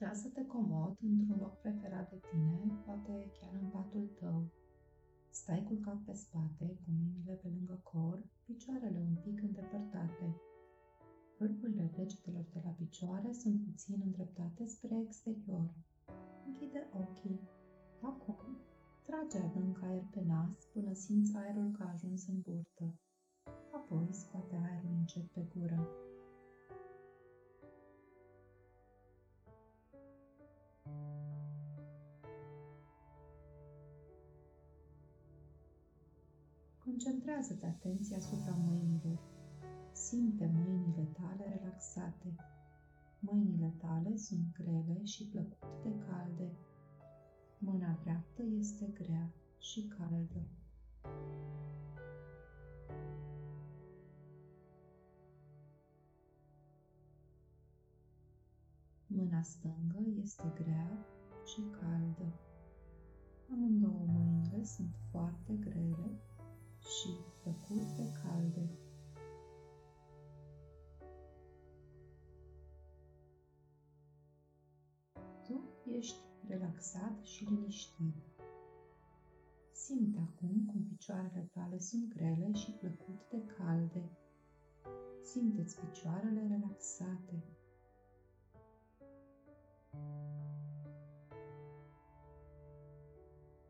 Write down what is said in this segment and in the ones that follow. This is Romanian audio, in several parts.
Așează-te comod într-un loc preferat de tine, poate chiar în patul tău. Stai culcat pe spate, cu mâinile pe lângă corp, picioarele un pic îndepărtate. Vârfurile degetelor de la picioare sunt puțin îndreptate spre exterior. Închide ochii. Acum, trage adânc aer pe nas până simți aerul că a ajuns în burtă. Apoi scoate aerul încet pe gură. Concentrează-te atenția asupra mâinilor. Simte mâinile tale relaxate. Mâinile tale sunt grele și plăcut de calde. Mâna dreaptă este grea și caldă. Mâna stângă este grea și caldă. Amândouă mâinile sunt foarte grele și plăcut de calde. Tu ești relaxat și liniștit. Simte acum cum picioarele tale sunt grele și plăcut de calde. Simte-ți picioarele relaxate.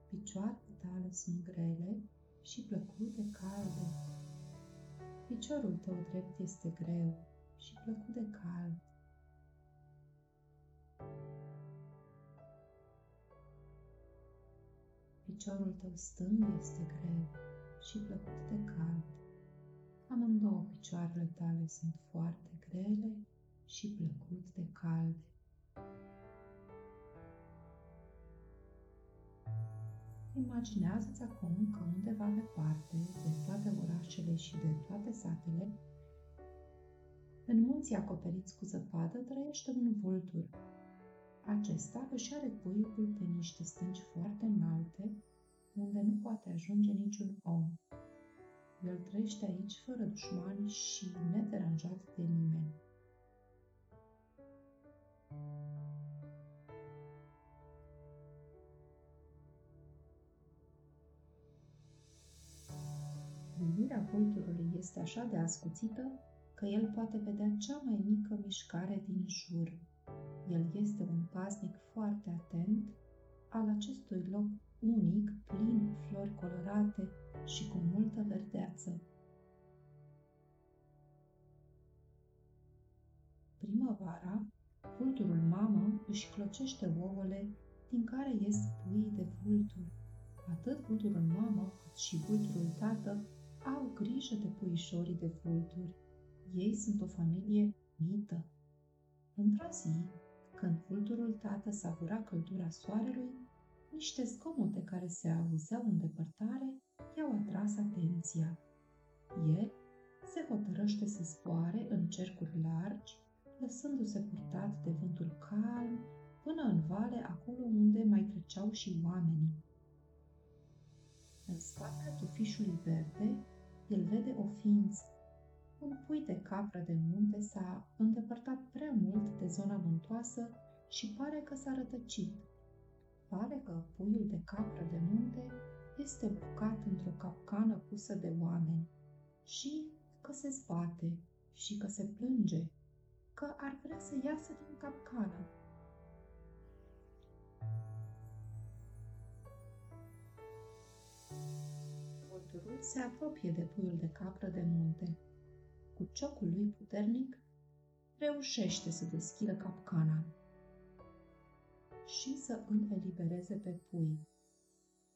Picioarele tale sunt grele și plăcut de calde. Piciorul tău drept este greu și plăcut de cald. Piciorul tău stâng este greu și plăcut de cald. Amândouă picioarele tale sunt foarte grele și plăcut de calde. Imaginează-ți acum că undeva departe de toate orașele și de toate satele, în munții acoperiți cu zăpadă trăiește un vultur. Acesta își are cuibul pe niște stânci foarte înalte, unde nu poate ajunge niciun om. El trăiește aici fără dușmani și nederanjat de nimeni. Vulturului este așa de ascuțită că el poate vedea cea mai mică mișcare din jur. El este un paznic foarte atent al acestui loc unic, plin cu flori colorate și cu multă verdeață. Primăvara, vulturul mamă își clocește ouăle din care ies puii de vultur. Atât vulturul mamă cât și vulturul tată au grijă de puișorii de vulturi. Ei sunt o familie mită. Într-o zi, când vulturul tată savura căldura soarelui, niște zgomote care se auzeau în depărtare i-au atras atenția. El se hotărăște să zboare în cercuri largi, lăsându-se purtat de vântul calm până în vale acolo unde mai treceau și oamenii. În spatele tufișului verde, el vede o ființă. Un pui de capră de munte s-a îndepărtat prea mult de zona vântoasă și pare că s-a rătăcit. Pare că puiul de capră de munte este bucat într-o capcană pusă de oameni și că se zbate și că se plânge, că ar vrea să iasă din capcană. Vulturul se apropie de puiul de capră de munte. Cu ciocul lui puternic, reușește să deschidă capcana și să îl elibereze pe pui.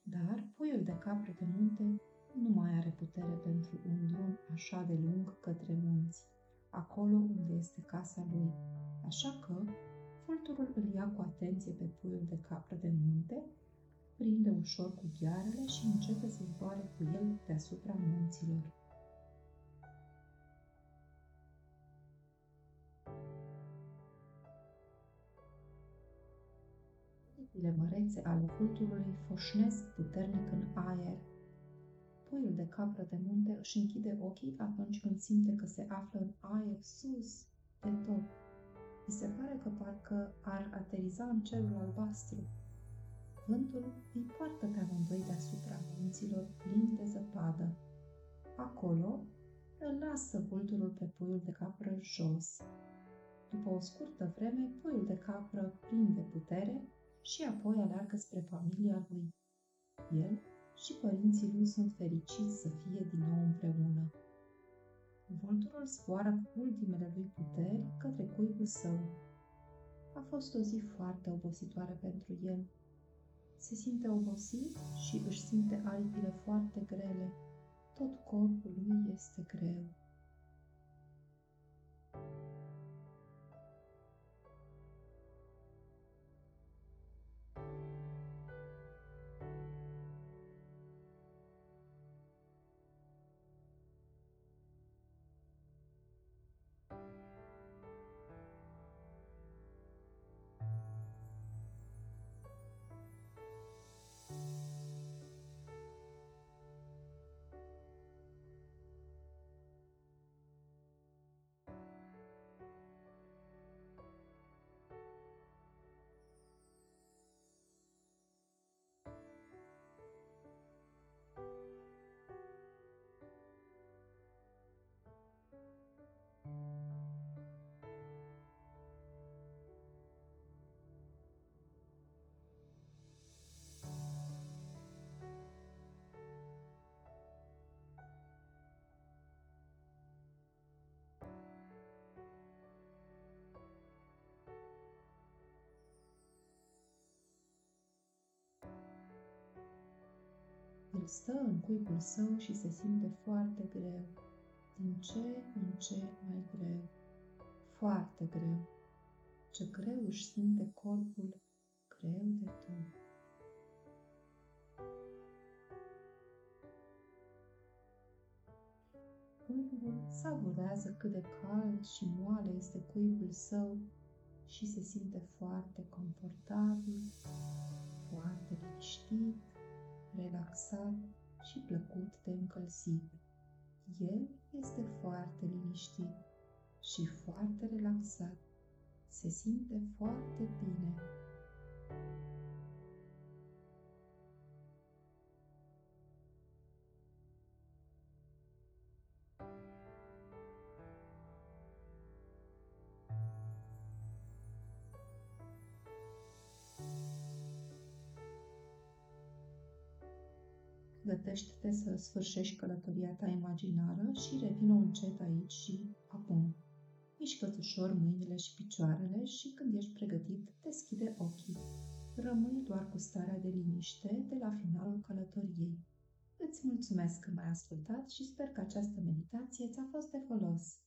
Dar puiul de capră de munte nu mai are putere pentru un drum așa de lung către munți, acolo unde este casa lui. Așa că vulturul îl ia cu atenție pe puiul de capră de munte prinde ușor cu ghearele și începe să zboare cu el deasupra munților. Aripile mărețe ale vulturului foșnesc puternic în aer. Puiul de capră de munte își închide ochii atunci când simte că se află în aer sus de tot. îi se pare că parcă ar ateriza în cerul albastru. Vântul îi poartă pe amândoi deasupra munților plini de zăpadă. Acolo îl lasă vulturul pe puiul de capră jos. După o scurtă vreme, puiul de capră prinde putere și apoi aleargă spre familia lui. El și părinții lui sunt fericiți să fie din nou împreună. Vulturul zboară cu ultimele lui puteri către cuibul său. A fost o zi foarte obositoare pentru el. Se simte obosit și își simte aripile foarte grele. Tot corpul lui este greu. El stă în cuibul său și se simte foarte greu, din ce în ce mai greu, foarte greu. Ce greu își simte corpul, greu de tot. Vulturul savurează cât de cald și moale este cuibul său și se simte foarte confortabil, foarte liniștit, relaxat și plăcut de încălzit. El este foarte liniștit și foarte relaxat. Se simte foarte bine. Gătește-te să sfârșești călătoria ta imaginară și revină încet aici și acum. Mișcă-ți ușor mâinile și picioarele și când ești pregătit, deschide ochii. Rămâi doar cu starea de liniște de la finalul călătoriei. Îți mulțumesc că m-ai ascultat și sper că această meditație ți-a fost de folos.